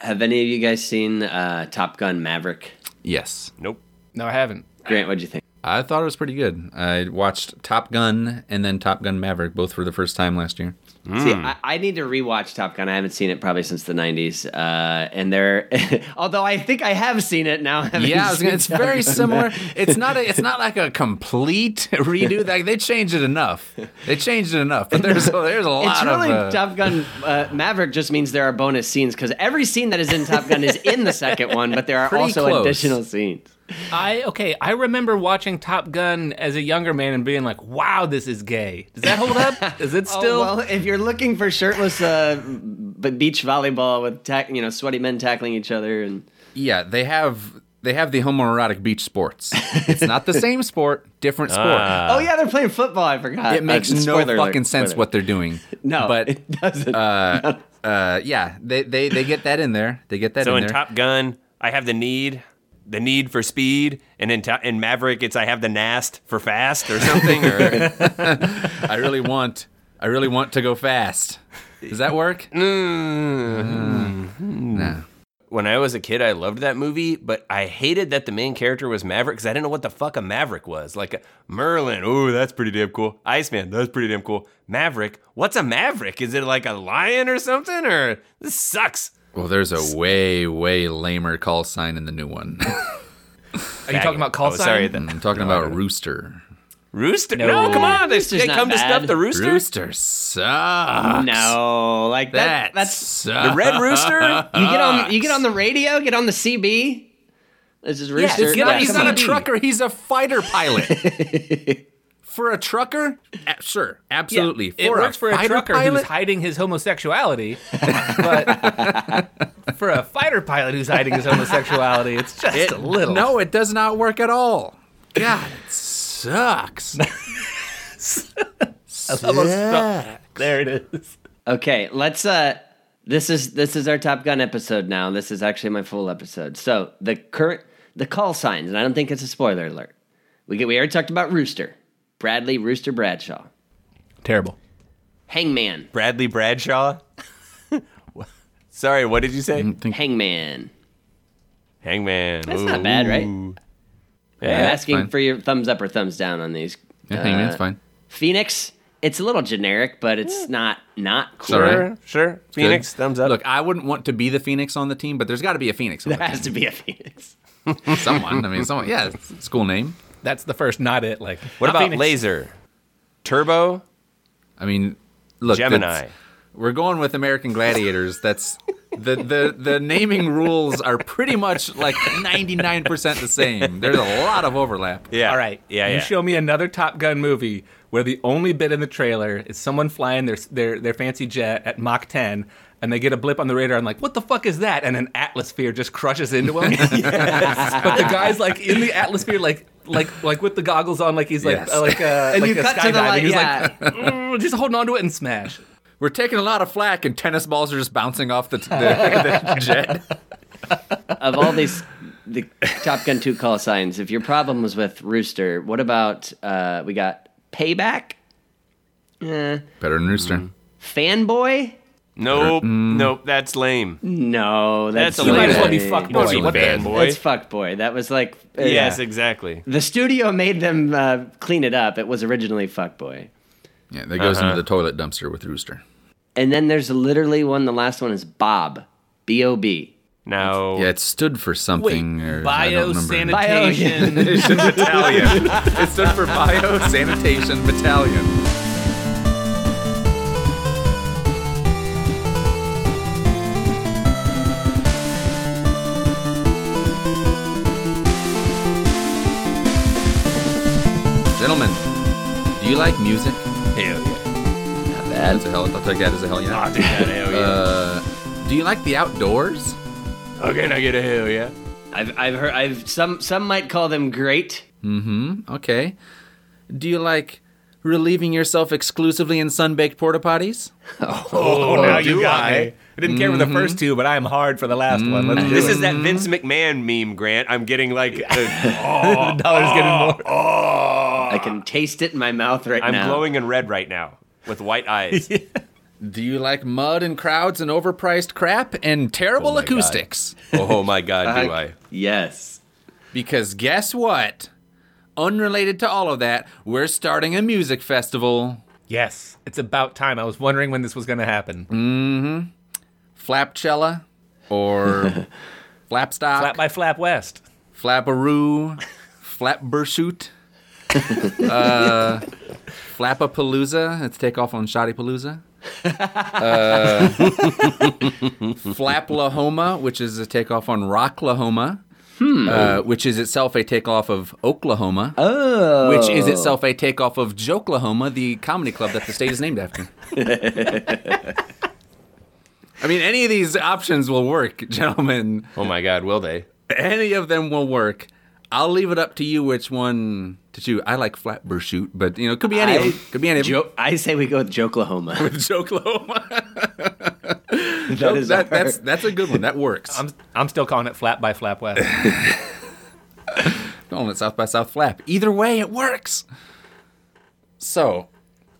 Have any of you guys seen uh, Top Gun Maverick? Yes. Nope. No, I haven't. Grant, what'd you think? I thought it was pretty good. I watched Top Gun and then Top Gun Maverick both for the first time last year. See, I, I need to rewatch Top Gun. I haven't seen it probably since the '90s, uh, and there. although I think I have seen it now. Yeah, I was gonna, it's Top very Gun. similar. It's not a, it's not like a complete redo. Like they changed it enough. They changed it enough, but there's a, there's a lot of. It's really of uh, Top Gun uh, Maverick just means there are bonus scenes because every scene that is in Top Gun is in the second one, but there are Pretty also close. additional scenes. I okay. I remember watching Top Gun as a younger man and being like, "Wow, this is gay." Does that hold up? Is it still? oh, well, if you're looking for shirtless uh, b- beach volleyball with tack, you know sweaty men tackling each other and yeah. They have they have the homoerotic beach sports. It's not the same sport, different sport. oh yeah, they're playing football. I forgot. it makes Uh, no spoiler alert, fucking sense spoiler. what they're doing. No, but it doesn't. uh, uh, yeah, they, they they get that in there. They get that So in in there. Top Gun, I have the need, the need for speed, and in, to- in Maverick, it's I have the nast for fast or something. Or I really want I really want to go fast. Does that work? Mm-hmm. Mm-hmm. no. when I was a kid, I loved that movie, but I hated that the main character was Maverick because I didn't know what the fuck a Maverick was. Like Merlin, oh, that's pretty damn cool. Iceman, that's pretty damn cool. Maverick, what's a Maverick? Is it like a lion or something? Or this sucks. Well, there's a way way lamer call sign in the new one. Are you talking about call oh, sign? Sorry, the I'm talking about rooster. rooster. No, No. come on, they, they not come to stuff the rooster. Rooster sucks. no, like that. That That's sucks. The red rooster. you get on you get on the radio, get on the CB. This is rooster. It's not, Yeah, he's not a on. trucker. He's a fighter pilot. for a trucker, A- sure, absolutely. it works for a trucker pilot, who's hiding his homosexuality, but for a fighter pilot who's hiding his homosexuality, it's just it, a little. No, it does not work at all. God, it sucks. there it is. Okay, let's uh this is this is our Top Gun episode now. This is actually my full episode. So the current the call signs, and I don't think it's a spoiler alert. We get we already talked about Rooster. Bradley Rooster Bradshaw. Terrible. Hangman. Bradley Bradshaw. Sorry, what did you say? Hangman. Hangman. That's not bad, right? Ooh. I'm asking fine. for your thumbs up or thumbs down on these. Yeah, Hangman's Uh, fine. Phoenix, it's a little generic, but it's not not cool. all right. Sure, sure. Phoenix, thumbs up. Look, I wouldn't want to be the Phoenix on the team, but there's got to be a Phoenix on There the has to be a Phoenix. Someone. I mean, someone. Yeah, it's it's a cool name. That's the first, not it. Like, what about Phoenix. Laser? Turbo? I mean, look, Gemini. We're going with American Gladiators. That's the the the naming rules are pretty much like 99% the same. There's a lot of overlap. Yeah. All right. Yeah, You yeah. show me another Top Gun movie where the only bit in the trailer is someone flying their their their fancy jet at Mach 10 and they get a blip on the radar and like, what the fuck is that? And an atmosphere just crushes into them. but the guy's like in the atmosphere, like like like with the goggles on, like he's like Yes. uh, like uh, And like you a cut to the skydiving. light, He's yeah. like "Mm," just holding on to it and smash. We're taking a lot of flack, and tennis balls are just bouncing off the, the, the jet. of all these the Top Gun 2 call signs, if your problem was with Rooster, what about uh, we got Payback, eh, Better than Rooster. Fanboy? Nope. Nope. That's lame. No, that's, That's a You might as well be fuck boy. be What the- boy. It's fuckboy. That was like uh, Yes, yeah. exactly. The studio made them uh, clean it up. It was originally fuckboy. Yeah, that goes Uh-huh. into the toilet dumpster with Rooster. And then there's literally one. The last one is Bob, B O B. Now, Yeah, it stood for something. or, I don't. Biosanitation. Battalion. it stood for Bio Sanitation Battalion. You like music? hell yeah. Not That's a hell. I'll take that as a hell yeah. I'll take that hell yeah. Uh, do you like the outdoors? okay, can I get a hell yeah? I've I've heard. I've some some might call them great. Mm-hmm. Okay. Do you like relieving yourself exclusively in sun-baked porta potties? Oh, now you do got I? me. I didn't care for the first two, but I'm hard for the last one. Let's do This it. is that Vince McMahon meme, Grant. I'm getting like, uh, the dollar's getting more. I can taste it in my mouth right now. I'm glowing in red right now with white eyes. Do you like mud and crowds and overpriced crap and terrible Oh my God. acoustics? Oh my god, do Uh, I? Yes. Because guess what? Unrelated to all of that, we're starting a music festival. Yes, it's about time. I was wondering when this was going to happen. Mm. Flapcella or Flapstock, Flap by Flap West. Flapperoo, Flapburshoot, uh, Flapapalooza. Let's take off on Shoddy Palooza. Uh, Flaplahoma, which is a takeoff on Rocklahoma, uh, which is itself a takeoff of Oklahoma, Oh. which is itself a takeoff of Joklahoma, the comedy club that the state is named after. I mean, any of these options will work, gentlemen. Oh my god, will they? Any of them will work. I'll leave it up to you which one to choose. I like flat Flatburshoot, but you know, it could be any of I- them. Could be any of them. Jo- I say we go with Joklahoma. Jokelahoma. that is that, our- that's that's a good one. That works. I'm, I'm still calling it Flap by Flap West. calling it South by South Flap. Either way, it works. So,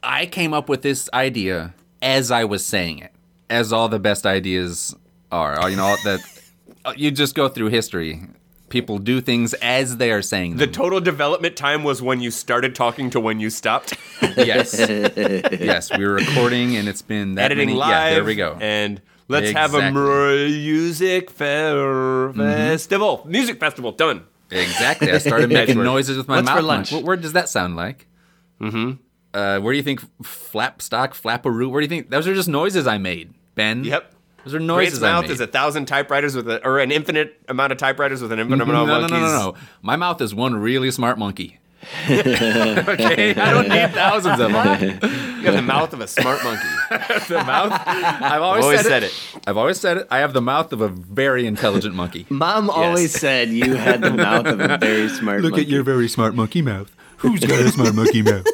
I came up with this idea as I was saying it, as all the best ideas are. You know that you just go through history. People do things as they are saying The total development time was when you started talking to when you stopped. yes, yes. We were recording, and it's been that Editing many. live. Yeah, there we go. And let's have a Exactly. Mm-hmm. music festival. Music festival done. Exactly. I started making noises with my What's mouth. for lunch? What word does that sound like? Mm-hmm. Uh, where do you think flapstock, flapperoo? Where do you think those are just noises I made, Ben? Yep. Those are Great noises I mouth made. is a thousand typewriters with a, or an infinite amount of typewriters with an infinite mm-hmm. amount no, of no, monkeys. no, no, no. My mouth is one really smart monkey. okay, I don't need thousands of them. You have the mouth of a smart monkey. The mouth. I've always, Always said, said it. it. I've always said it. I have the mouth of a very intelligent monkey. Mom always said you had the mouth of a very smart monkey. Look at your very smart monkey mouth. Who's got a smart monkey mouth?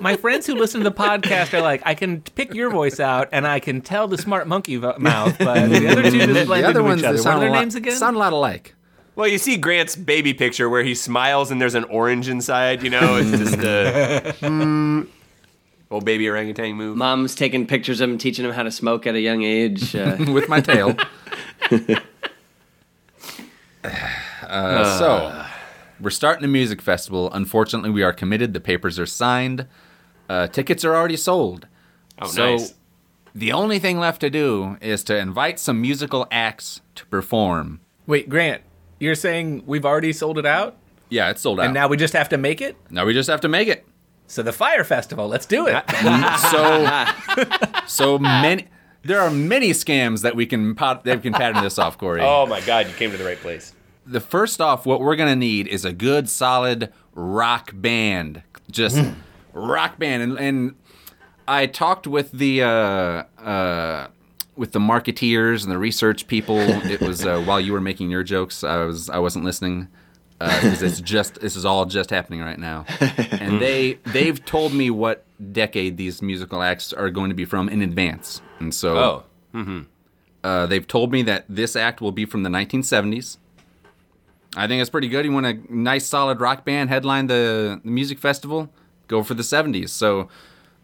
My friends who listen to the podcast are like, I can pick your voice out and I can tell the smart monkey vo- mouth, but the other two just blend The other into ones each other. they What are sound their a lot, names again? sound a lot alike. Well, you see Grant's baby picture where he smiles and there's an orange inside. You know, it's just a mm, old baby orangutan move. Mom's taking pictures of him, teaching him how to smoke at a young age. Uh, with my tail. Uh, so, we're starting a music festival. Unfortunately, we are committed. The papers are signed. Uh, tickets are already sold. oh, so, nice. the only thing left to do is to invite some musical acts to perform. Wait, Grant, you're saying we've already sold it out? Yeah, it's sold out. And now we just have to make it? now we just have to make it. So the Fyre Festival, let's do it. So, so many. There are many scams that we can pot, that we can pattern this off, Corey. Oh my God, you came to the right place. The first off, what we're gonna need is a good, solid rock band. Just rock band, and, and I talked with the uh, uh, with the marketeers and the research people. it was uh, while you were making your jokes. I was I wasn't listening because it's just this is all just happening right now, and they they've told me what decade these musical acts are going to be from in advance, and so Oh, mm uh, they've told me that this act will be from the 1970s. I think it's pretty good. You want a nice, solid rock band headline the, the music festival? Go for the 70s. So,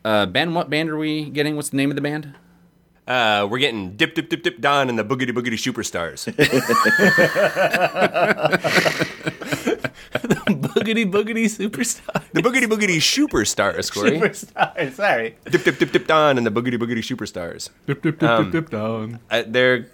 uh, Ben, what band are we getting? What's the name of the band? uh, we're getting dip, dip, dip, dip, Don and the boogity boogity superstars. The boogity boogity superstar. the boogity boogity superstars, Corey. Superstar, sorry. dip, dip, dip, dip, Don and the boogity boogity superstars. Dip, dip, dip, dip, dip, down. Uh, they're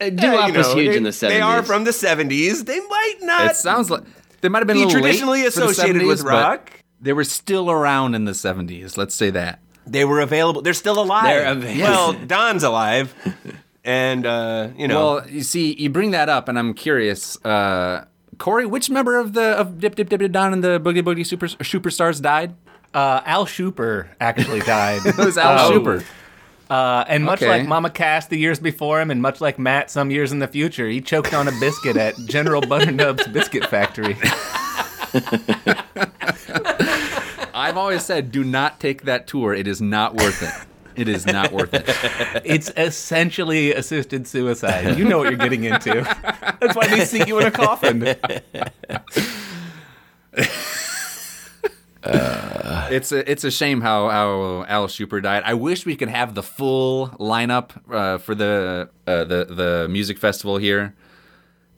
uh, yeah, Doo-wop you was know, huge they, in the 70s. They are from the 70s. They might not It sounds like they might have been be a little late traditionally for the associated 70s, with but rock. They were still around in the 70s. Let's say that. They were available. They're still alive. They're available. Well, Don's alive, and uh, you know. Well, you see, you bring that up, and I'm curious. Uh, Corey, which member of the of Dip Dip Dip Dip Don and the Boogie Boogie Super Superstars died? Uh, Al Schuper actually died. It was Al Oh. Schuper. Uh, and much Okay. like Mama Cass the years before him, and much like Matt some years in the future, he choked on a biscuit at General Butternub's Biscuit Factory. I've always said, do not take that tour. It is not worth it. It is not worth it. It's essentially assisted suicide. You know what you're getting into. That's why they sink you in a coffin. it's a it's a shame how how Al Schuper died. I wish we could have the full lineup uh, for the uh, the the music festival here.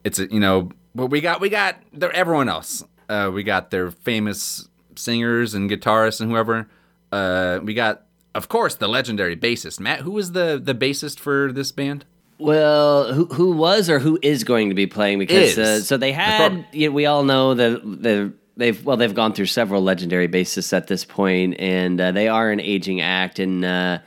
It's a, you know, but we got we got the, everyone else. Uh, we got their famous singers and guitarists and whoever. Uh, we got, of course, the legendary bassist Matt. Who was the the bassist for this band? Well, who who was or who is going to be playing? Because uh, so they had. You know, we all know that the they've well they've gone through several legendary bassists at this point, and uh, they are an aging act. And uh,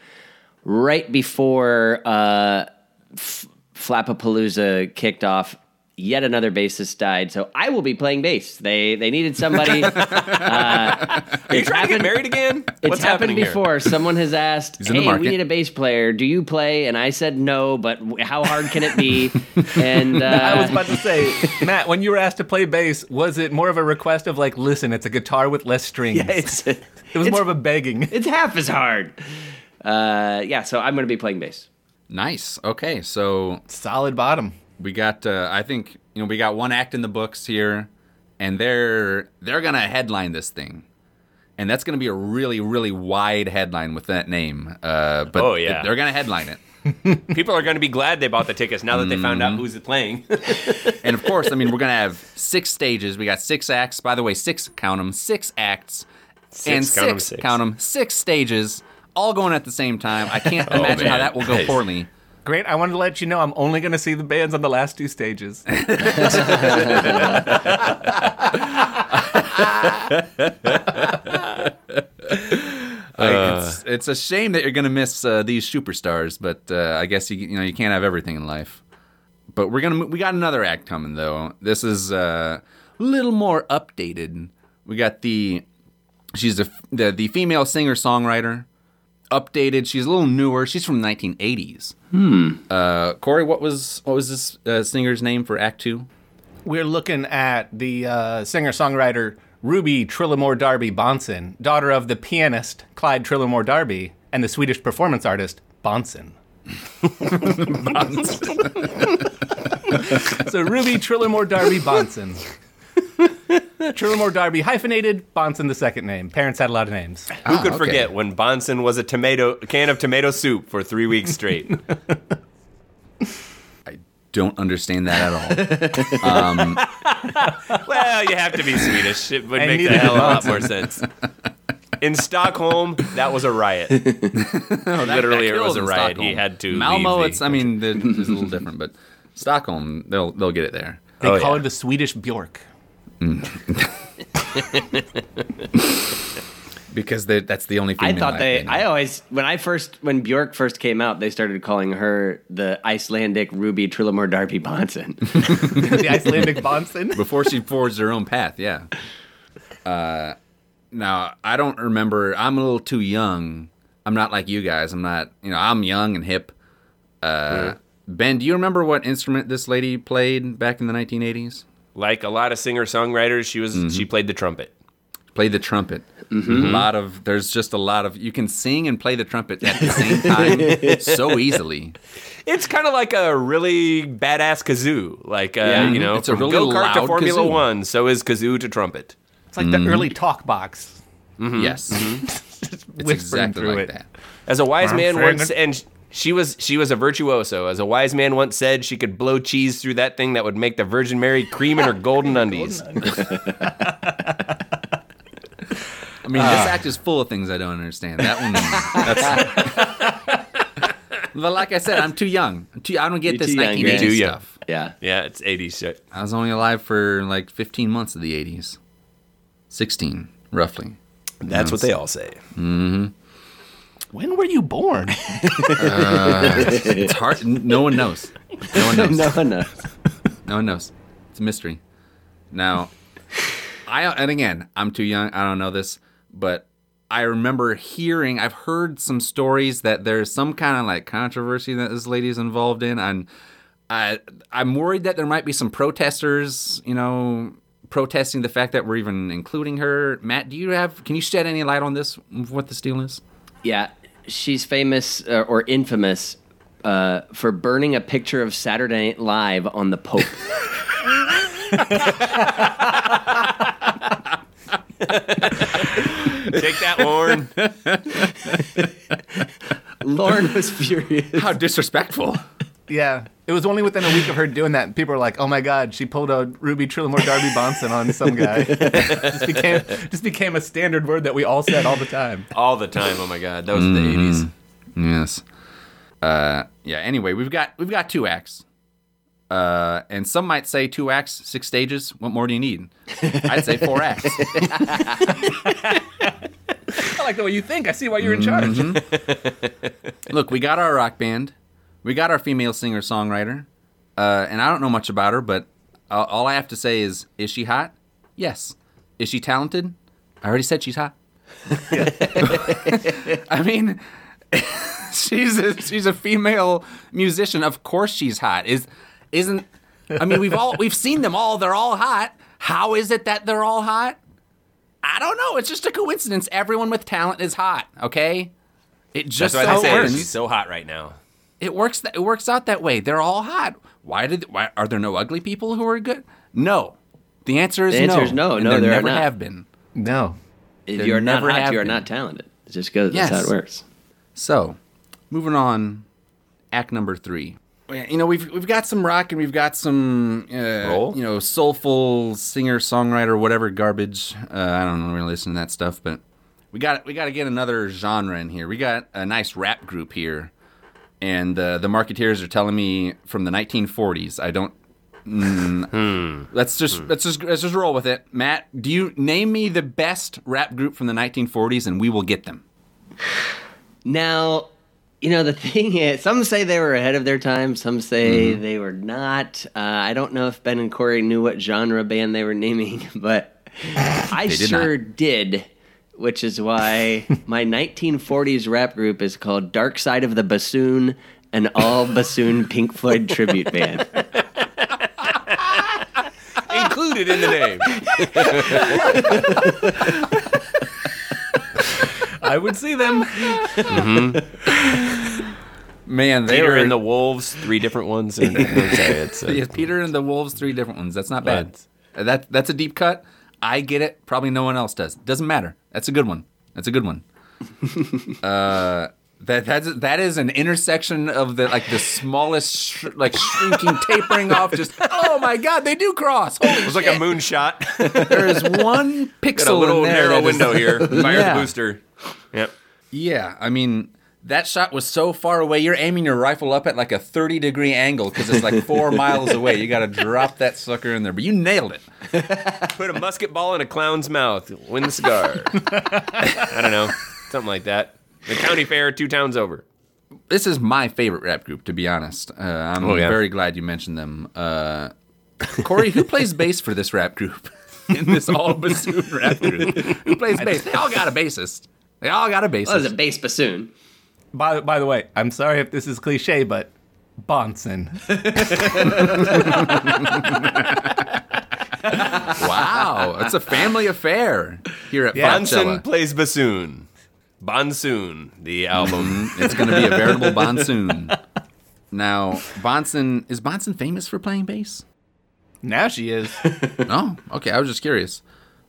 right before uh, F- Flappapalooza kicked off. Yet another bassist died, so I will be playing bass. They they needed somebody. uh, Are you trying to get married again? It's What's happened happening here? before. Someone has asked, He's "Hey, we need a bass player. Do you play?" And I said no, but how hard can it be? and uh, I was about to say, Matt, when you were asked to play bass, was it more of a request of like, listen, it's a guitar with less strings? it's it was more of a begging. it's half as hard. Uh, yeah, so I'm going to be playing bass. Nice. Okay, so Solid bottom. We got uh, I think you know we got one act in the books here, and they're they're gonna headline this thing, and that's gonna be a really really wide headline with that name. Uh, but Oh, yeah. they're gonna headline it. People are going to be glad they bought the tickets now that they found Mm-hmm. out who's playing. And of course, I mean, we're gonna have six stages. We got six acts. By the way, six count them, six acts, and count six, six. count 'em, six stages, all going at the same time. I can't imagine how that will go poorly. Great. I wanted to let you know I'm only going to see the bands on the last two stages. Like, it's, it's a shame that you're gonna miss uh, these superstars, but uh, I guess you you know you can't have everything in life. But we're gonna we got another act coming though. This is uh, a little more updated. We got the she's the the, the female singer songwriter updated. She's a little newer. She's from the 1980s. Hmm. Uh, Corey, what was what was this uh, singer's name for Act Two? We're looking at the uh, singer songwriter Ruby Trillamore Darby Bonson, daughter of the pianist Clyde Trillamore Darby and the Swedish performance artist Bonson. so Ruby Trillamore Darby Bonson. Trillamore Darby hyphenated, Bonson the second name. Parents had a lot of names. Who could ah, okay. forget when Bonson was a tomato a can of tomato soup for three weeks straight? I don't understand that at all. Um, well, you have to be Swedish. It would And make neither a hell a lot more sense. In Stockholm, that was a riot. Literally, it was a in riot. He had to. Malmo, leave the it's I mean, the, it's a little different, but Stockholm, they'll they'll get it there. Oh, they Oh, call yeah. her the Swedish Bjork. because that's the only thing. I thought act they. know. I always when I first when Bjork first came out, they started calling her the Icelandic Ruby Trillamore Darby Bonson. the Icelandic Bonson. before she forged her own path. Yeah. Uh, now I don't remember. I'm a little too young. I'm not like you guys. I'm not. You know, I'm young and hip. Uh, Ben, do you remember what instrument this lady played back in the 1980s? Like a lot of singer songwriters, she was she mm-hmm. played the trumpet. Played the trumpet. Mm-hmm. A lot of there's just a lot of you can sing and play the trumpet at the same time so easily. It's kind of like a really badass kazoo. Like uh, you know, It's a from really go kart to Formula kazoo. One, so is kazoo to trumpet. It's like the mm-hmm. early talk box. Yes, It's it's exactly like that. As a wise I'm man once, it. and she was she was a virtuoso. As a wise man once said, she could blow cheese through that thing that would make the Virgin Mary cream in her golden undies. I mean, this ah. act is full of things I don't understand. That one, that's. but like I said, I'm too young. I'm too, I don't get You're this too young, 1980s Grant. Too young. stuff. yeah. Yeah, it's 80s shit. I was only alive for like 15 months of the 80s, 16 roughly. That's what they all say. Mm-hmm. When were you born? Uh, it's hard. No one knows. No one knows. No one knows. No one knows. It's a mystery. Now, I and again, I'm too young. I don't know this, but I remember hearing. I've heard some stories that there's some kind of like controversy that this lady's involved in, and I I'm worried that there might be some protesters. You know. Protesting the fact that we're even including her, Matt. Do you have? Can you shed any light on this? What this deal is? Yeah, she's famous uh, or infamous uh, for burning a picture of Saturday Night Live on the Pope. Take that, Lorne. Lauren was furious. How disrespectful. Yeah. It was only within a week of her doing that, and people were like, "Oh my God, she pulled a Ruby Trillamore Darby Bonson on some guy." just became just became a standard word that we all said all the time. All the time. Oh my god, that those are the '80s. Yes. Uh, yeah. Anyway, we've got we've got two acts. Uh, and some might say two acts, six stages. What more do you need? I'd say four acts. I like the way you think. I see why you're in charge. Look, we got our rock band, we got our female singer songwriter, uh, and I don't know much about her, but uh, all I have to say is, is she hot? Yes. Is she talented? I already said she's hot. I mean, she's a, she's a female musician. Of course, she's hot. Is isn't? I mean, we've all we've seen them all. They're all hot. How is it that they're all hot? I don't know. It's just a coincidence. Everyone with talent is hot. Okay. It just That's so I say. She's so hot right now. It works. It works out that way. They're all hot. Why did? Why are there no ugly people who are good? No. The answer is The answer no. is no. And No, there there never not. have been. No. If There you're not never hot, you are been. not talented. It just goes. Yes. That's how it works. So, moving on. Act number three. You know, we've we've got some rock and we've got some uh, Roll? you know soulful singer songwriter whatever garbage. Uh, I don't really listen to that stuff, but we got we got to get another genre in here. We got a nice rap group here, and uh, the marketeers are telling me from the 1940s. I don't. Mm, Let's just let's just let's just roll with it. Matt, do you name me the best rap group from the 1940s, and we will get them. Now, you know the thing is, some say they were ahead of their time. Some say Mm-hmm. they were not. Uh, I don't know if Ben and Corey knew what genre band they were naming, but I did sure did. Which is why my 1940s rap group is called Dark Side of the Bassoon, an all bassoon Pink Floyd tribute band. Included in the name. I would see them. Man, they Peter were and the Wolves, three different ones. And, sorry, it's, uh, Yeah, Peter and the Wolves, three different ones. That's not bad. But- That that's a deep cut. I get it. Probably no one else does. Doesn't matter. That's a good one. That's a good one. uh, that that's that is an intersection of the like the smallest sh- like shrinking tapering off. Just oh my god, they do cross. Holy it was like a moonshot. there is one Got pixel a little in there narrow that is- window here. Fire Yeah. the booster. Yep. Yeah, I mean that shot was so far away. You're aiming your rifle up at like a 30 degree angle because it's like four miles away. You got to drop that sucker in there, but you nailed it. Put a musket ball in a clown's mouth. Win the cigar. I don't know. Something like that. The county fair, two towns over. this is my favorite rap group, to be honest. Uh, I'm Oh, yeah. very glad you mentioned them. Uh, Corey, who plays bass for this rap group? In this all bassoon rap group, who plays bass? They all got a bassist. They all got a bassist. Well, it's a bass bassoon. By, by the way, I'm sorry if this is cliche, but Bonson. wow, it's a family affair here at Yeah. Bonson Bonson. plays bassoon. Bonsoon, the album. Mm, it's going to be a veritable bonsoon. Now, Bonson is Bonson famous for playing bass? Now she is. Oh, okay. I was just curious.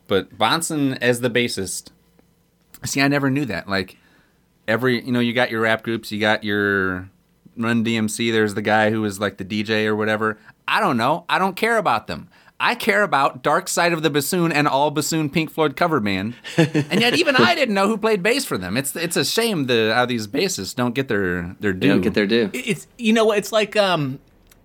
But Bonson as the bassist. See, I never knew that. Like every, you know, you got your rap groups, you got your Run DMC. There's the guy who is like the DJ or whatever. I don't know. I don't care about them. I care about Dark Side of the Bassoon and all bassoon Pink Floyd cover band. and yet even I didn't know who played bass for them. It's it's a shame the how these bassists don't get their their due. They don't get their due. it's you know it's like um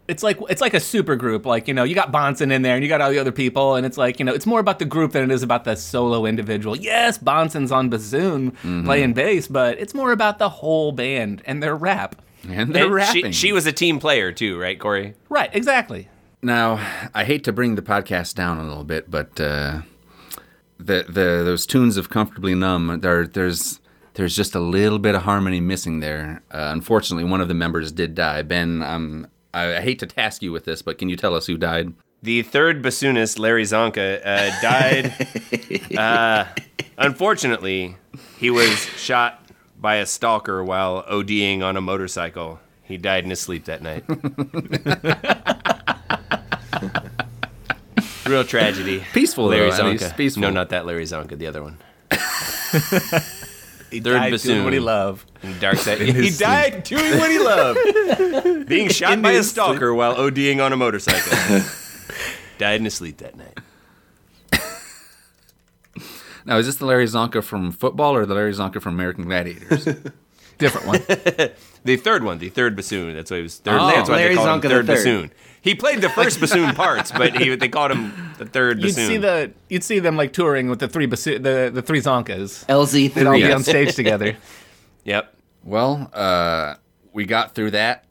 it's like it's like a super group like you know you got bonson in there and you got all the other people and it's like you know it's more about the group than it is about the solo individual yes bonson's on bassoon playing bass but it's more about the whole band and their rap and they're And rapping. She, she was a team player too, right, Corey? right exactly Now, I hate to bring the podcast down a little bit, but uh, the the those tunes of "Comfortably Numb," there there's there's just a little bit of harmony missing there. Uh, unfortunately, one of the members did die. Ben, um, I, I hate to task you with this, but can you tell us who died? The third bassoonist, Larry Zonka, uh, died. uh, unfortunately, he was shot by a stalker while ODing on a motorcycle. He died in his sleep that night. Real tragedy. Peaceful, Larry though, Zonka. Peaceful. No, not that Larry Zonka. The other one. He Third died bassoon. doing what he loved. Dark Side. He, sleep. died doing what he loved. Being shot In by a his sleep. stalker while ODing on a motorcycle. died in his sleep that night. Now, is this the Larry Csonka from football or the Larry Csonka from American Gladiators? Different one. The third one, the third bassoon. That's why he was third. Oh, that's why Larry they called Zonka him the third third. bassoon. He played the first bassoon parts, but he, they called him the third You'd bassoon. see the you'd see them like touring with the three bassoon, the the three zonkas. LZ They'd all be three. on stage together. Yep. well, uh, we got through that,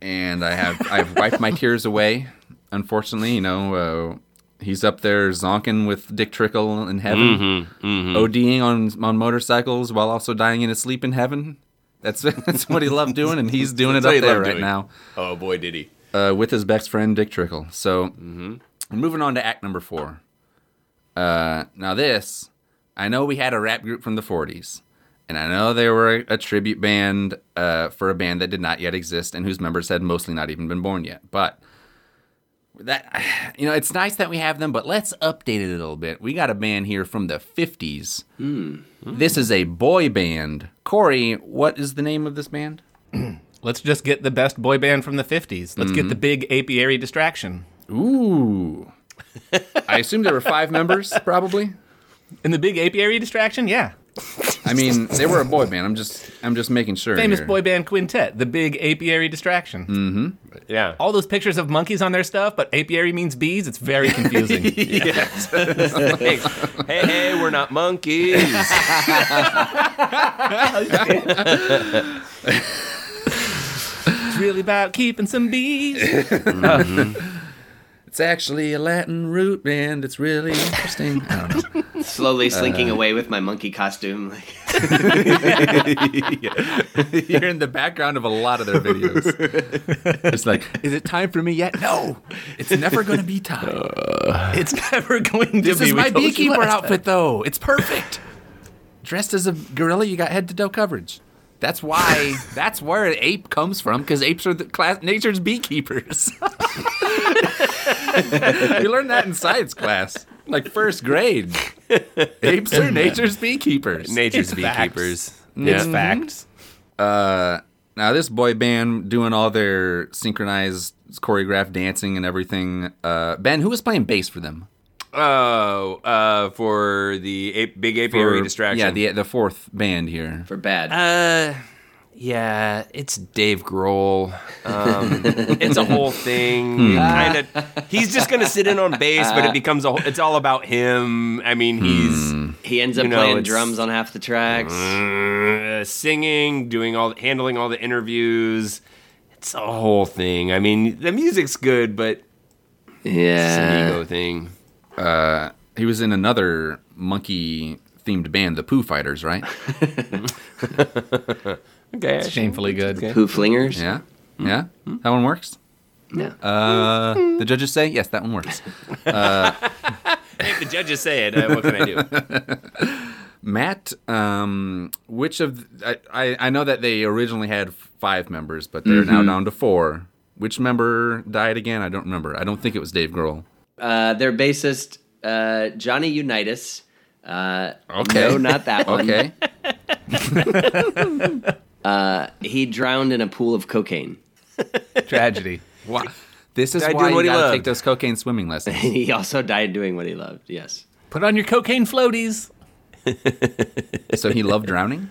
and I have I've wiped my tears away. Unfortunately, you know, uh, he's up there zonking with Dick Trickle in heaven, ODing on on motorcycles while also dying in his sleep in heaven. That's that's what he loved doing, and he's doing it up there right doing. now. Oh boy, did he. uh, with his best friend Dick Trickle. So, we're moving on to act number four. Uh, now, this, I know we had a rap group from the 40s, and I know they were a, a tribute band uh, for a band that did not yet exist and whose members had mostly not even been born yet. But that, you know, it's nice that we have them, but let's update it a little bit. We got a band here from the 50s. Hmm. This is a boy band. Corey, what is the name of this band? Let's just get the best boy band from the '50s. Let's get the mm-hmm. big apiary distraction. Ooh. I assume there were five members, probably. In the big apiary distraction, yeah. I mean, they were a boy band. I'm just, I'm just making sure. Famous here. boy band quintet, the big apiary distraction. Mm-hmm. Yeah. All those pictures of monkeys on their stuff, but apiary means bees. It's very confusing. hey, hey, hey, we're not monkeys. it's really about keeping some bees. Mm-hmm. It's actually a Latin root band. It's really interesting. I don't know. Slowly slinking uh, away with my monkey costume. Like, You're in the background of a lot of their videos. It's like, is it time for me yet? No, it's never going to be time. Uh. it's never going to this be. This is my beekeeper last outfit, though. It's perfect. Dressed as a gorilla, you got head to toe coverage. That's why. That's where an ape comes from, because apes are the class, nature's beekeepers. you learned that in science class, like first grade. Apes are nature's beekeepers. Nature's It's facts. beekeepers. It's facts. Uh, now this boy band doing all their synchronized choreographed dancing and everything. Uh, ben, who was playing bass for them? Oh, uh, for the ape, big apiary For- distraction. Yeah, the the fourth band here. for bad. Uh, yeah, it's Dave Grohl. Um, it's a whole thing. Kind of. He's just gonna sit in on bass, but it becomes a. Whole, it's all about him. I mean, he's he ends up you know, playing drums on half the tracks. uh, singing, doing all, handling all the interviews. It's a whole thing. I mean, the music's good, but it's an Yeah. ego thing. Uh, he was in another monkey themed band, the Pooh Fighters, right? Okay, Shamefully good. Poo flingers. Yeah, yeah. That one works. Yeah. Uh, the judges say yes, that one works. If the judges say it, uh, what can I do? Matt, um, which of I, I I know that they originally had five members, but they're now down to four. Which member died again? I don't remember. I don't think it was Dave Grohl. Uh, their bassist uh, Johnny Unitas. Uh, Okay. No, not that one. Okay. He drowned in a pool of cocaine. Tragedy. Wow. This is Died why doing you gotta loved. take those cocaine swimming lessons. he also died doing what he loved. Yes. Put on your cocaine floaties. so he loved drowning.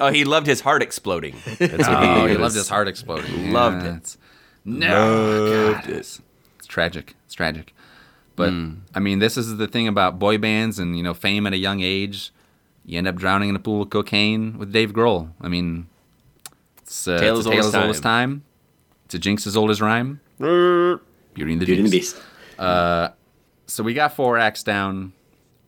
Oh, he loved his heart exploding. That's what Oh, he was- loved his heart exploding. Loved it. it's- No, God, it's, it's tragic. It's tragic. But Hmm. I mean, this is the thing about boy bands and you know fame at a young age. You end up drowning in a pool of cocaine with Dave Grohl. I mean, it's, uh, Tale it's as a old tale as as old as time. It's a jinx as old as rhyme. Beauty and the Beauty and the Beast. Beast. So we got four acts down.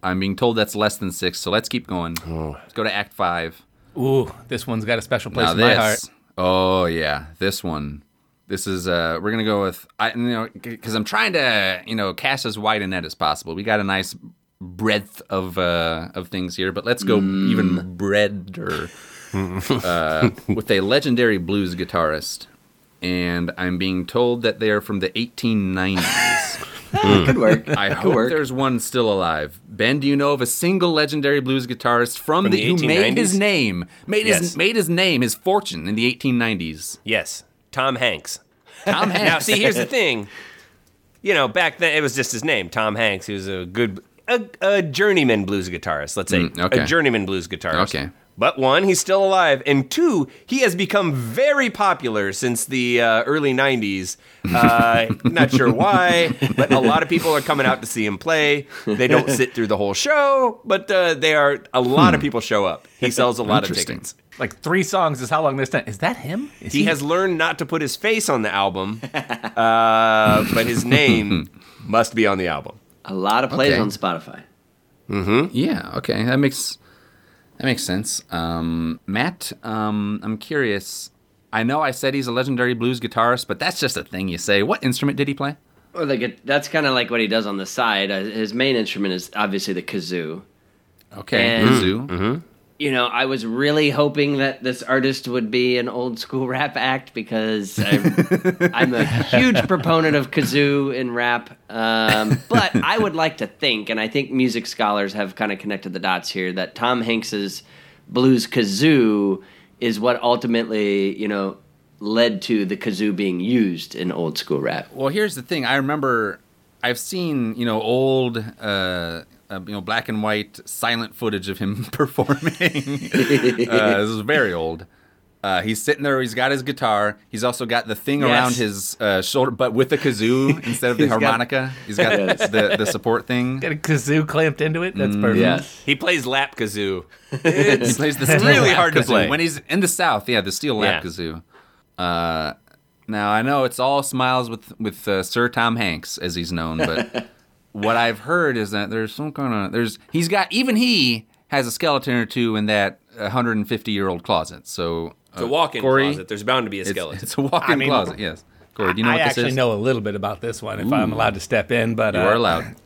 I'm being told that's less than six, so let's keep going. Oh. Let's go to Act Five. Ooh, this one's got a special place Now in this, my heart. oh yeah, this one. This is uh, we're gonna go with I you know because I'm trying to you know cast as wide a net as possible. We got a nice breadth of uh of things here, but let's go even breader uh, with a legendary blues guitarist. And I'm being told that they are from the 1890s. Could work. I Could hope work. there's one still alive. Ben, do you know of a single legendary blues guitarist from, From the, the who made his name, made Yes. his made his name, his fortune in the 1890s? Yes, Tom Hanks. Tom Hanks. Now, see, here's the thing. You know, back then it was just his name, Tom Hanks. He was a good, a, a journeyman blues guitarist. Let's say Mm, okay. a journeyman blues guitarist. Okay. But one, he's still alive, and two, he has become very popular since the uh, early '90s. Uh, not sure why, but a lot of people are coming out to see him play. They don't sit through the whole show, but uh, they are. A lot of people show up. He sells a lot of Hmm. Interesting. tickets. Like three songs is how long this time. Is that him? Is He has learned not to put his face on the album, uh, but his name must be on the album. A lot of plays Okay. on Spotify. Yeah, okay, that makes that makes sense. Um, Matt, um, I'm curious. I know I said he's a legendary blues guitarist, but that's just a thing you say. What instrument did he play? Or the, that's kind of like what he does on the side. Uh, his main instrument is obviously the kazoo. Okay, And- kazoo. You know, I was really hoping that this artist would be an old school rap act because I'm, I'm a huge proponent of kazoo in rap. Um, but I would like to think, and I think music scholars have kind of connected the dots here, that Tom Hanks's blues kazoo is what ultimately, you know, led to the kazoo being used in old school rap. Well, here's the thing. I remember I've seen you know old. Uh, uh, you know, black and white silent footage of him performing. uh, this is very old. Uh, he's sitting there. He's got his guitar. He's also got the thing Yes. around his uh, shoulder, but with a kazoo instead of the He's got- harmonica. he's got the, the support thing. Got a kazoo clamped into it. That's perfect. Yes. He plays lap kazoo. He plays the steel really lap hard to kazoo. play. when he's in the south. Yeah, the steel lap Yeah. kazoo. Uh, now I know it's all smiles with with uh, Sir Tom Hanks as he's known, but what I've heard is that there's some kind of there's he's got even he has a skeleton or two in that 150 year old closet. So It's a walk-in closet. There's bound to be a skeleton. it's a walk-in I mean, closet. Yes. Corey, do you know I what this actually is? know a little bit about this one if I'm allowed to step in, but You uh, are allowed.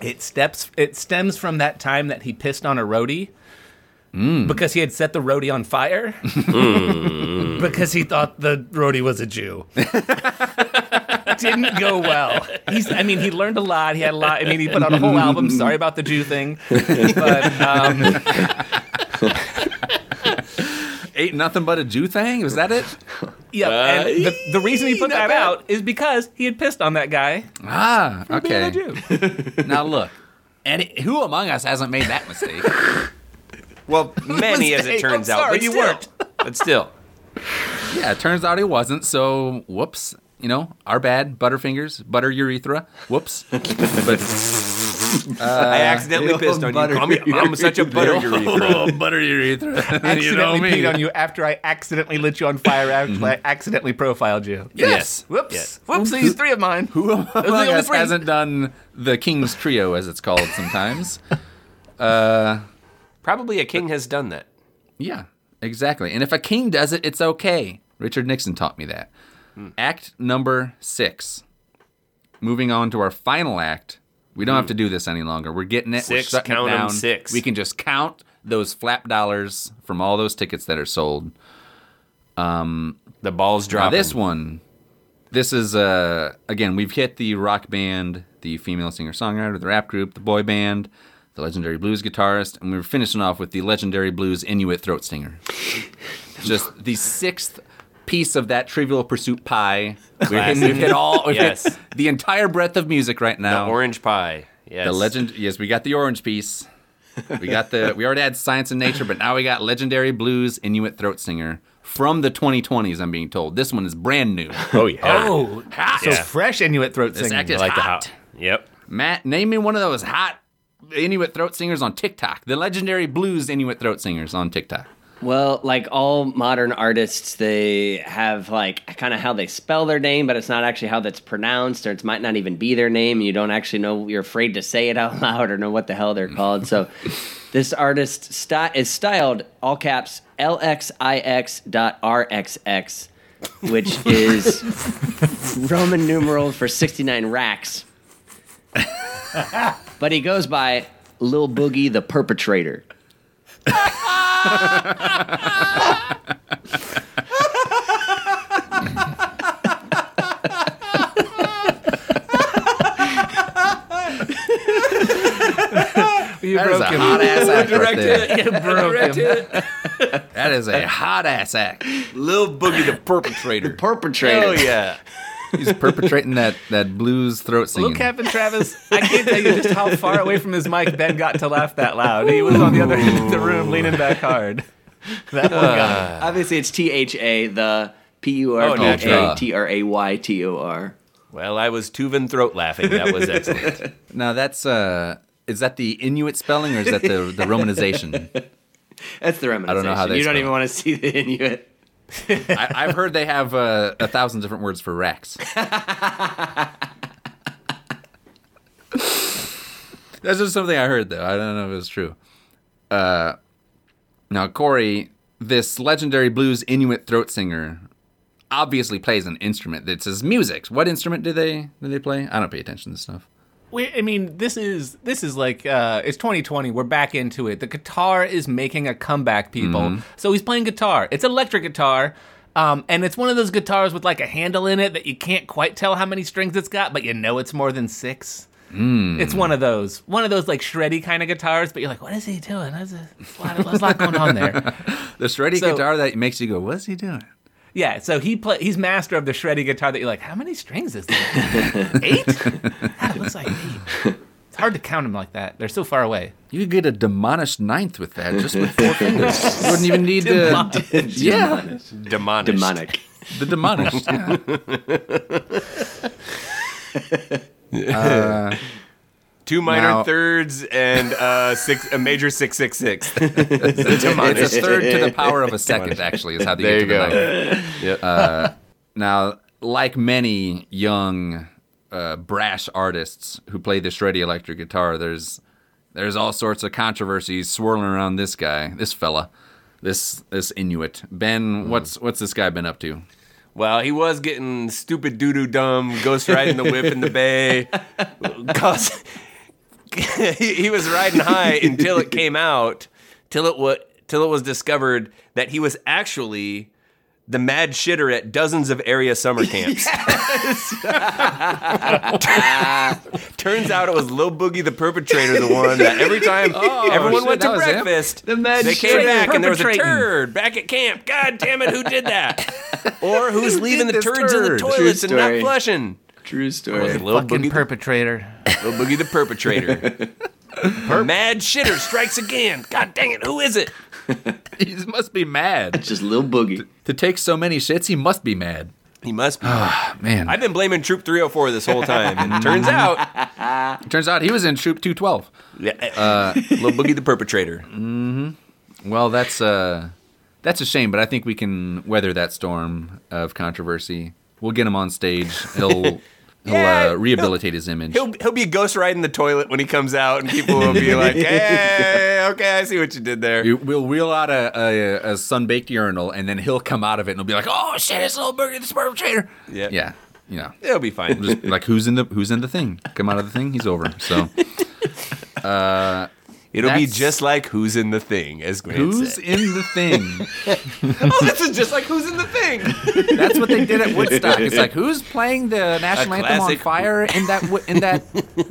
It steps. It stems from that time that he pissed on a roadie Mm. because he had set the roadie on fire because he thought the roadie was a Jew. Didn't go well. He's. I mean, he learned a lot. He had a lot. I mean, he put out a whole album. Sorry about the Jew thing, but um, Ain't nothing but a Jew thing. Was that it? yeah. and the, the reason he put that out is because he had pissed on that guy. Ah, being a okay. Jew. now look, and it- who among us hasn't made that mistake? Well, many as it Mistake. turns I'm out. sorry, but you still. weren't. But still. Yeah, it turns out he wasn't. So, whoops. You know, our bad. Butterfingers, butter urethra. Whoops. but I uh, accidentally the pissed on you. I'm, I'm such a butter urethra. butter urethra. you know accidentally me. peed on you after I accidentally lit you on fire after mm-hmm. I accidentally profiled you. Yes. Whoops. Yes. Whoops, these three of mine. Who among us three. hasn't done the King's Trio, as it's called sometimes? Uh, Probably a king has done that. Yeah, exactly. And if a king does it, it's okay. Richard Nixon taught me that. Act number six. Moving on to our final act. We don't have to do this any longer. We're getting it. We're Six, count it down. six. We can just count those flap dollars from all those tickets that are sold. Um, The ball's dropping. this one, this is uh again we've hit the rock band, the female singer songwriter, the rap group, the boy band, the legendary blues guitarist, and we we're finishing off with the legendary blues Inuit throat singer. Just the sixth piece of that Trivial Pursuit pie. We've hit, we've hit all we've hit Yes. the entire breadth of music right the now. orange pie. Yes. The legend, yes, we got the orange piece. We got the, we already had science and nature, but now we got legendary blues Inuit throat singer from the 2020s. I'm being told this one is brand new. Oh yeah. Oh, so Yeah. fresh Inuit throat This singing. act is I like the hot. hot. Yep. Matt, name me one of those hot Inuit throat singers on TikTok. The legendary blues Inuit throat singers on TikTok. Well, like all modern artists, they have like kind of how they spell their name, but it's not actually how that's pronounced, or it might not even be their name. You don't actually know, you're afraid to say it out loud or know what the hell they're called. So this artist sty- is styled all caps LXIX dot RXX, which is Roman numeral for 69 racks. but he goes by Lil Boogie the Perpetrator you That is broke a hot ass act Direct That is a hot ass act. Lil Boogie the perpetrator. Perpetrator. Hell yeah. He's perpetrating that, that blues throat singing. Look, Captain Travis, I can't tell you just how far away from his mic Ben got to laugh that loud. He was on the other end of the room leaning back hard. That one got him. Obviously, it's T H A, the P U R Oh, P natural. A T R A Y T O R. Well, I was Tuvan throat laughing. That was excellent. Now that's uh, is that the Inuit spelling or is that the the romanization? That's the romanization. I don't know how they You don't spell even want to see the Inuit. I, I've heard they have uh, a thousand different words for Rex. That's just something I heard, though. I don't know if it's true. Uh, now, Corey, this legendary blues Inuit throat singer, obviously plays an instrument that says music. What instrument do they do they play? I don't pay attention to stuff. We, I mean, this is this is like uh, it's 2020. We're back into it. The guitar is making a comeback, people. So he's playing guitar. It's electric guitar, um, and it's one of those guitars with like a handle in it that you can't quite tell how many strings it's got, but you know it's more than six. It's one of those, one of those like shreddy kind of guitars, but you're like, what is he doing? There's a, lot, there's a lot going on there. The shreddy So- guitar that makes you go, "What's he doing?" Yeah, so he play he's master of the shreddy guitar that you're like, how many strings is there? eight? God, it looks like eight. It's hard to count them like that. They're so far away. You could get a diminished ninth with that, just with four fingers. You wouldn't even need to. Yeah, Demonic. Demonic. the demolished. yeah. Uh, Two minor Now- thirds and uh, six, a major six six six. It's a third to the power of a second, actually, is how they There get you to the go. ninth. Yep. Now, like many young, uh, brash artists who play the shreddy electric guitar, there's there's all sorts of controversies swirling around this guy, this fella, this this Inuit. Ben, what's what's this guy been up to? Well, he was getting stupid doo doo dumb, ghost riding the whip in the bay. Cause he, he was riding high until it came out, till it was till it was discovered that he was actually the mad shitter at dozens of area summer camps. Turns out it was Lil Boogie the perpetrator, the one that every time everyone shit, went to that was him? breakfast, The they came back and there was a turd back at camp. God damn it, who did that? Or who's leaving the turds in the toilets and not flushing? True story. it Lil Fucking Boogie, perpetrator. Lil Boogie the perpetrator? Mad shitter strikes again. God dang it, who is it? He must be mad. It's just Lil Boogie. To take so many shits, he must be mad. He must be. Oh, Man, I've been blaming Troop 304 this whole time, and turns out, turns out he was in Troop 212. yeah, uh, Lil Boogie the perpetrator. Mm-hmm. Well, that's uh, that's a shame, but I think we can weather that storm of controversy. We'll get him on stage. He'll he'll Yeah, uh, rehabilitate his image. He'll he'll be ghost riding the toilet when he comes out, and people will be like, "Hey, okay, I see what you did there." We- We'll wheel out a, a, a sun-baked urinal, and then he'll come out of it, and he'll be like, "Oh shit, it's a little Boogie the perpetrator." Yeah, Yeah, you know, it'll be fine. just like who's in the who's in the thing? Come out of the thing, he's over. So It'll be just like Who's in the Thing, as Grant who's said. in the thing? oh, this is just like Who's in the Thing. That's what they did at Woodstock. It's like who's playing the national A anthem on fire in that wo- in that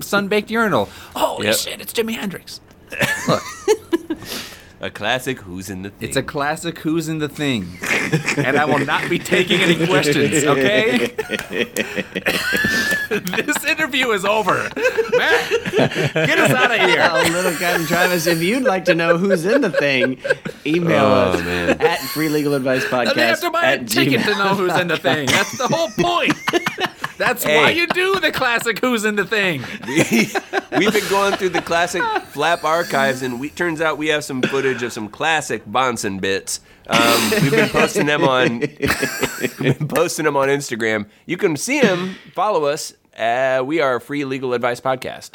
sun-baked urinal? Holy Yep. shit, it's Jimi Hendrix. Look, A classic Who's in the Thing. it's a classic "Who's in the Thing," and I will not be taking any questions. Okay. this interview is over. Matt, get us out of here. Oh, little Captain Travis, if you'd like to know who's in the thing, email Oh, us man. at Free Legal Advice Podcast. They have to buy a at ticket to know who's in the thing. That's the whole point. That's why you do the classic "Who's in the Thing." We've been going through the classic flap archives, and we turns out we have some footage of some classic Bonson bits. Um, we've been posting them on been posting them on Instagram. You can see them. Follow us. Uh, we are a free legal advice podcast.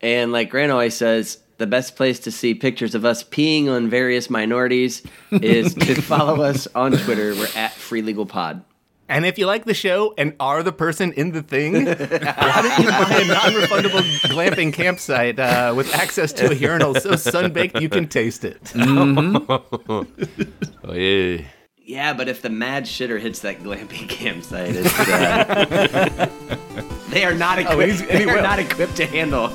And like Grant always says, the best place to see pictures of us peeing on various minorities is to follow us on Twitter. We're at Free Legal Pod. And if you like the show and are the person in the thing, why don't you buy a non-refundable glamping campsite uh, with access to a urinal so sun-baked you can taste it? Oh yeah. Yeah, but if the mad shitter hits that glamping campsite, it's, uh, they are not equipped. he's- and he they are will. not equipped to handle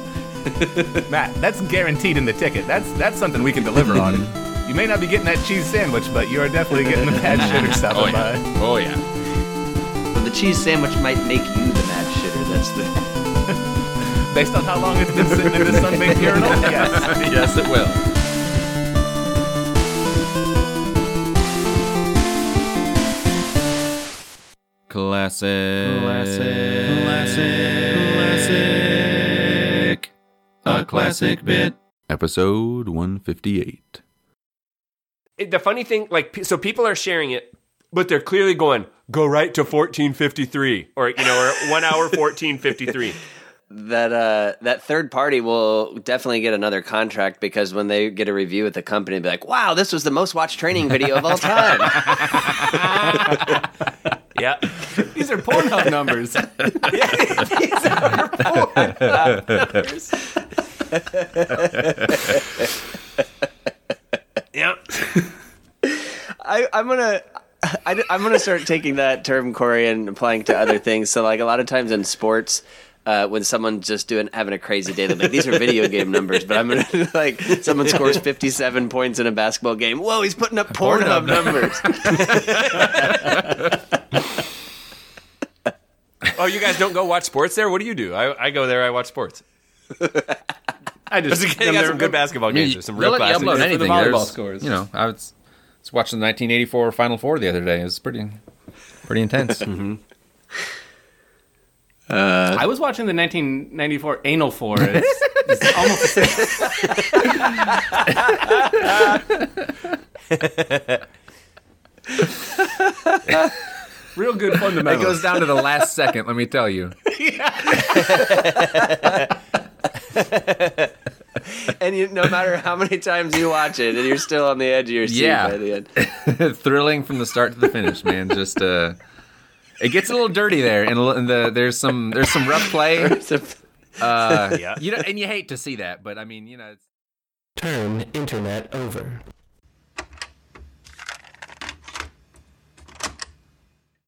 Matt, that's guaranteed in the ticket. That's that's something we can deliver on. You may not be getting that cheese sandwich, but you are definitely getting the mad shitter stuff. Oh yeah. Oh yeah. But the cheese sandwich might make you the mad shitter. That's the. Based on how long it's been sitting in this sunbaked urinal, yes. yes, it will. Classic. Classic. Classic. Classic. A classic bit. Episode 158. It- the funny thing, like, so people are sharing it, but they're clearly going, go right to 1453 or, you know, or one hour 1453. That uh, that third party will definitely get another contract because when they get a review at the company, they'll be like, "Wow, this was the most watched training video of all time." yeah. These are Pornhub numbers. Yeah, these are pornhub numbers yep yeah. I, I'm gonna. I, am gonna start taking that term, Corey, and applying it to other things. So, like a lot of times in sports, uh, when someone's just doing having a crazy day, they're like, "These are video game numbers," but I'm gonna like someone scores 57 points in a basketball game. Whoa, he's putting up Pornhub numbers. Oh, you guys don't go watch sports there? What do you do? I, I go there, I watch sports. I just They got some good basketball I mean, games. Some real let you upload for the volleyball There's- scores. You know, I was, was watching the 1984 Final Four the other day. It was pretty, pretty intense. Mm-hmm. Uh, I was watching the 1994 Anal Four. It's, it's almost the same. Real good It goes down to the last second. Let me tell you. and you, no matter how many times you watch it, and you're still on the edge of your seat Yeah. by the end. Thrilling from the start to the finish, man. Just uh, it gets a little dirty there, and, and the there's some there's some rough play. Uh, Yeah. you know, and you hate to see that, but I mean, you know. Turn internet over.